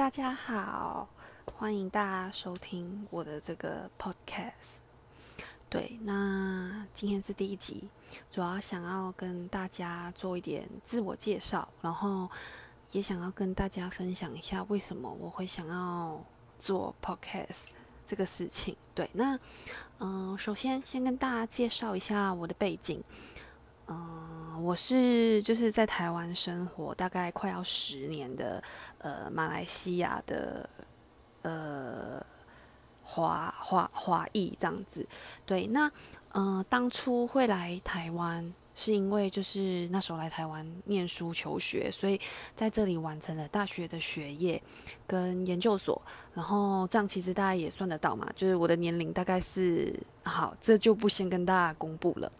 大家好，欢迎大家收听我的这个 podcast。对，那今天是第一集，主要想要跟大家做一点自我介绍，然后也想要跟大家分享一下为什么我会想要做 podcast 这个事情。对，那嗯，首先先跟大家介绍一下我的背景。嗯，我是就是在台湾生活大概快要十年的，呃，马来西亚的呃华华华裔这样子。对，那嗯，当初会来台湾是因为就是那时候来台湾念书求学，所以在这里完成了大学的学业跟研究所。然后这样其实大家也算得到嘛，就是我的年龄大概是好，这就不先跟大家公布了。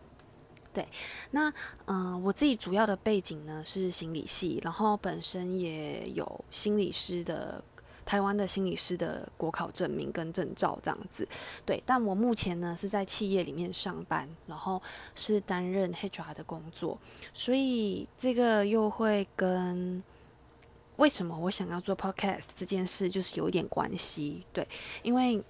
对，那嗯，我自己主要的背景呢是心理系，然后本身也有心理师的台湾的心理师的国考证明跟证照这样子。对，但我目前呢是在企业里面上班，然后是担任 HR 的工作，所以这个又会跟为什么我想要做 Podcast 这件事就是有一点关系。对，因为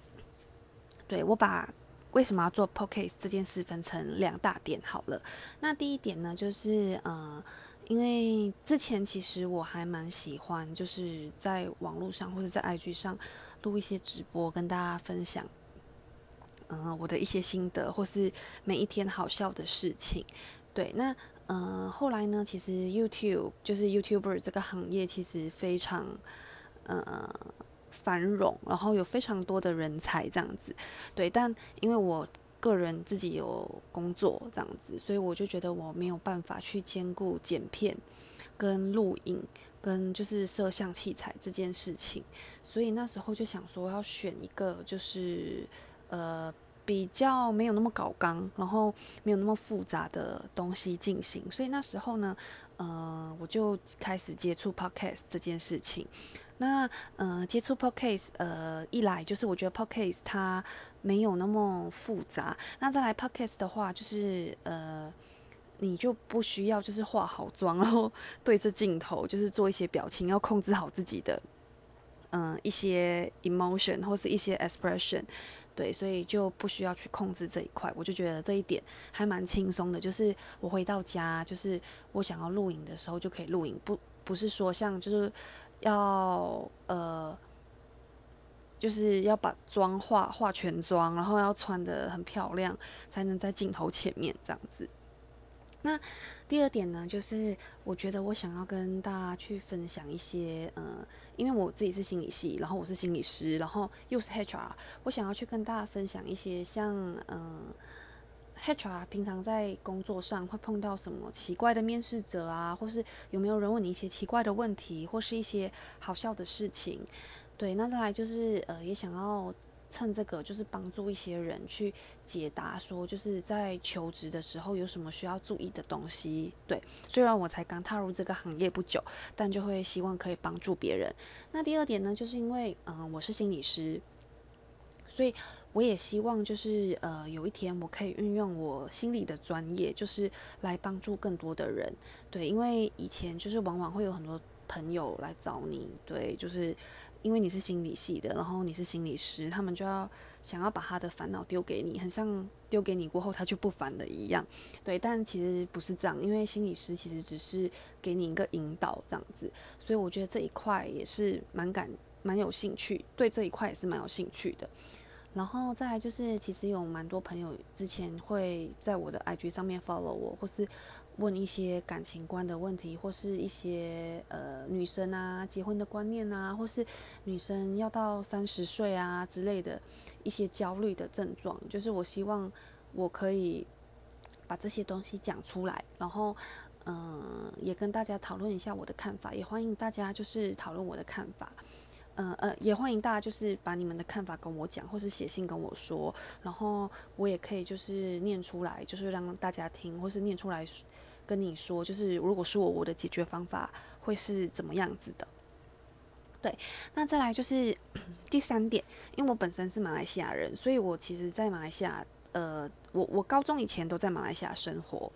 对我把。为什么要做 podcast 这件事分成两大点好了。那第一点呢，就是呃，因为之前其实我还蛮喜欢，就是在网络上或者在 IG 上录一些直播，跟大家分享，嗯，我的一些心得，或是每一天好笑的事情。对，那嗯，后来呢，其实 YouTube 就是 YouTuber 这个行业其实非常，呃。繁荣，然后有非常多的人才这样子，对。但因为我个人自己有工作这样子，所以我就觉得我没有办法去兼顾剪片、跟录影、跟就是摄像器材这件事情。所以那时候就想说要选一个就是呃比较没有那么搞纲，然后没有那么复杂的东西进行。所以那时候呢，呃，我就开始接触 podcast 这件事情。那呃，接触 podcast，呃，一来就是我觉得 podcast 它没有那么复杂。那再来 podcast 的话，就是呃，你就不需要就是化好妆，然后对着镜头就是做一些表情，要控制好自己的嗯一些 emotion 或是一些 expression，对，所以就不需要去控制这一块。我就觉得这一点还蛮轻松的，就是我回到家，就是我想要录影的时候就可以录影，不不是说像就是。要呃，就是要把妆化化全妆，然后要穿的很漂亮，才能在镜头前面这样子。那第二点呢，就是我觉得我想要跟大家去分享一些，呃，因为我自己是心理系，然后我是心理师，然后又是 HR，我想要去跟大家分享一些像，嗯。HR 平常在工作上会碰到什么奇怪的面试者啊，或是有没有人问你一些奇怪的问题，或是一些好笑的事情？对，那再来就是呃，也想要趁这个就是帮助一些人去解答，说就是在求职的时候有什么需要注意的东西。对，虽然我才刚踏入这个行业不久，但就会希望可以帮助别人。那第二点呢，就是因为嗯，我是心理师，所以。我也希望就是呃有一天我可以运用我心理的专业，就是来帮助更多的人。对，因为以前就是往往会有很多朋友来找你，对，就是因为你是心理系的，然后你是心理师，他们就要想要把他的烦恼丢给你，很像丢给你过后他就不烦了一样。对，但其实不是这样，因为心理师其实只是给你一个引导这样子，所以我觉得这一块也是蛮感蛮有兴趣，对这一块也是蛮有兴趣的。然后再来就是，其实有蛮多朋友之前会在我的 IG 上面 follow 我，或是问一些感情观的问题，或是一些呃女生啊结婚的观念啊，或是女生要到三十岁啊之类的一些焦虑的症状。就是我希望我可以把这些东西讲出来，然后嗯也跟大家讨论一下我的看法，也欢迎大家就是讨论我的看法。嗯呃，也欢迎大家就是把你们的看法跟我讲，或是写信跟我说，然后我也可以就是念出来，就是让大家听，或是念出来跟你说，就是如果是我，我的解决方法会是怎么样子的。对，那再来就是 第三点，因为我本身是马来西亚人，所以我其实在马来西亚，呃，我我高中以前都在马来西亚生活，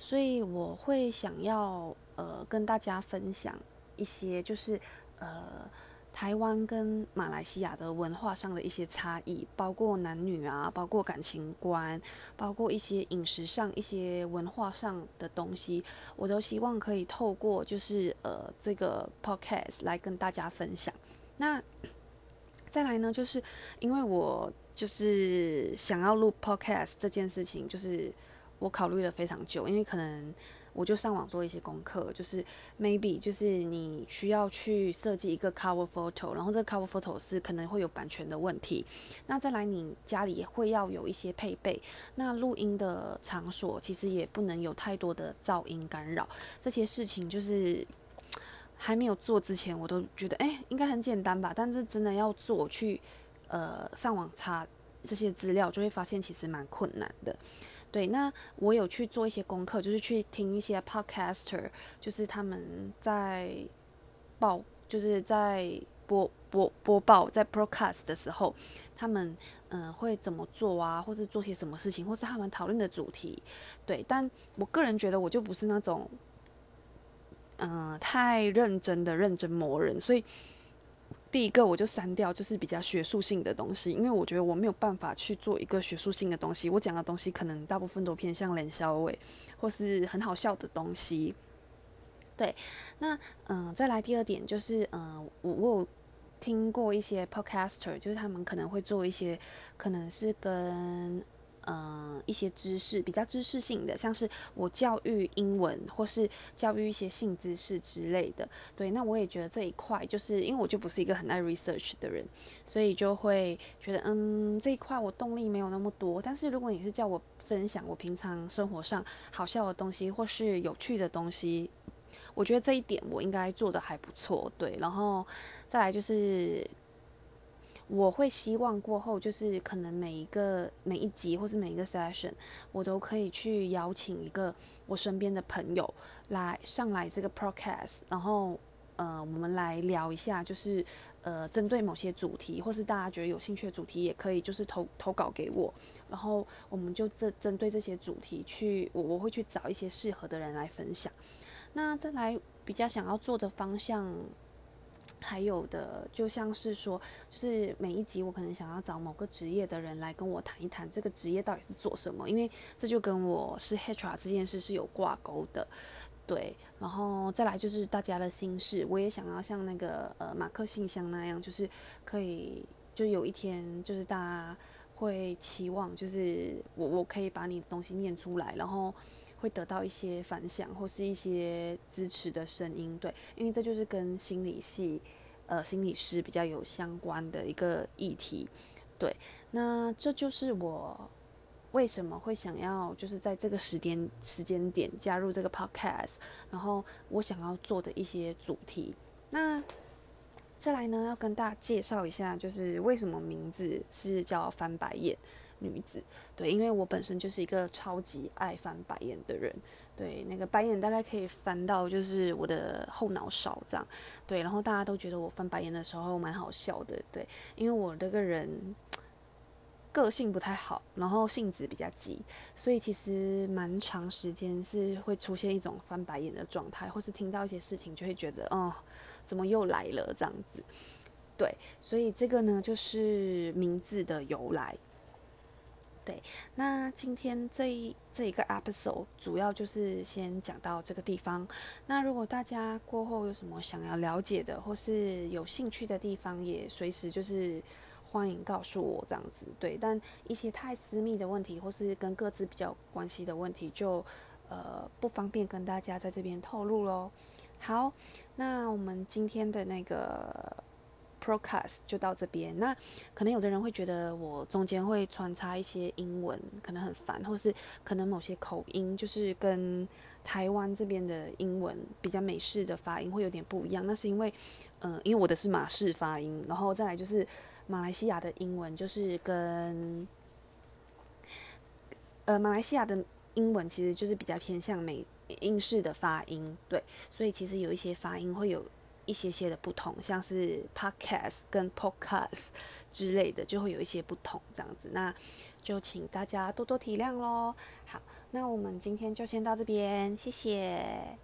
所以我会想要呃跟大家分享一些就是呃。台湾跟马来西亚的文化上的一些差异，包括男女啊，包括感情观，包括一些饮食上一些文化上的东西，我都希望可以透过就是呃这个 podcast 来跟大家分享。那 再来呢，就是因为我就是想要录 podcast 这件事情，就是我考虑了非常久，因为可能。我就上网做一些功课，就是 maybe 就是你需要去设计一个 cover photo，然后这个 cover photo 是可能会有版权的问题。那再来你家里会要有一些配备，那录音的场所其实也不能有太多的噪音干扰。这些事情就是还没有做之前，我都觉得哎应该很简单吧，但是真的要做去呃上网查这些资料，就会发现其实蛮困难的。对，那我有去做一些功课，就是去听一些 podcaster，就是他们在报，就是在播播播报，在 broadcast 的时候，他们嗯会怎么做啊，或是做些什么事情，或是他们讨论的主题。对，但我个人觉得我就不是那种嗯太认真的认真磨人，所以。第一个我就删掉，就是比较学术性的东西，因为我觉得我没有办法去做一个学术性的东西。我讲的东西可能大部分都偏向冷笑味，或是很好笑的东西。对，那嗯，再来第二点就是，嗯，我我有听过一些 podcaster，就是他们可能会做一些，可能是跟。嗯，一些知识比较知识性的，像是我教育英文或是教育一些性知识之类的。对，那我也觉得这一块，就是因为我就不是一个很爱 research 的人，所以就会觉得，嗯，这一块我动力没有那么多。但是如果你是叫我分享我平常生活上好笑的东西或是有趣的东西，我觉得这一点我应该做的还不错。对，然后再来就是。我会希望过后就是可能每一个每一集或是每一个 session，我都可以去邀请一个我身边的朋友来上来这个 podcast，然后呃我们来聊一下，就是呃针对某些主题或是大家觉得有兴趣的主题，也可以就是投投稿给我，然后我们就针针对这些主题去我我会去找一些适合的人来分享。那再来比较想要做的方向。还有的，就像是说，就是每一集我可能想要找某个职业的人来跟我谈一谈这个职业到底是做什么，因为这就跟我是 HR 这件事是有挂钩的，对。然后再来就是大家的心事，我也想要像那个呃马克信箱那样，就是可以，就有一天就是大家会期望，就是我我可以把你的东西念出来，然后。会得到一些反响或是一些支持的声音，对，因为这就是跟心理系，呃，心理师比较有相关的一个议题，对，那这就是我为什么会想要就是在这个时间时间点加入这个 podcast，然后我想要做的一些主题。那再来呢，要跟大家介绍一下，就是为什么名字是叫翻白眼。女子，对，因为我本身就是一个超级爱翻白眼的人，对，那个白眼大概可以翻到就是我的后脑勺这样，对，然后大家都觉得我翻白眼的时候蛮好笑的，对，因为我这个人个性不太好，然后性子比较急，所以其实蛮长时间是会出现一种翻白眼的状态，或是听到一些事情就会觉得，哦，怎么又来了这样子，对，所以这个呢就是名字的由来。对，那今天这一这一个 episode 主要就是先讲到这个地方。那如果大家过后有什么想要了解的，或是有兴趣的地方，也随时就是欢迎告诉我这样子。对，但一些太私密的问题，或是跟各自比较关系的问题，就呃不方便跟大家在这边透露喽。好，那我们今天的那个。Procast 就到这边，那可能有的人会觉得我中间会穿插一些英文，可能很烦，或是可能某些口音就是跟台湾这边的英文比较美式的发音会有点不一样。那是因为，嗯，因为我的是马式发音，然后再来就是马来西亚的英文就是跟，呃，马来西亚的英文其实就是比较偏向美英式的发音，对，所以其实有一些发音会有。一些些的不同，像是 podcast 跟 podcast 之类的，就会有一些不同这样子。那就请大家多多体谅喽。好，那我们今天就先到这边，谢谢。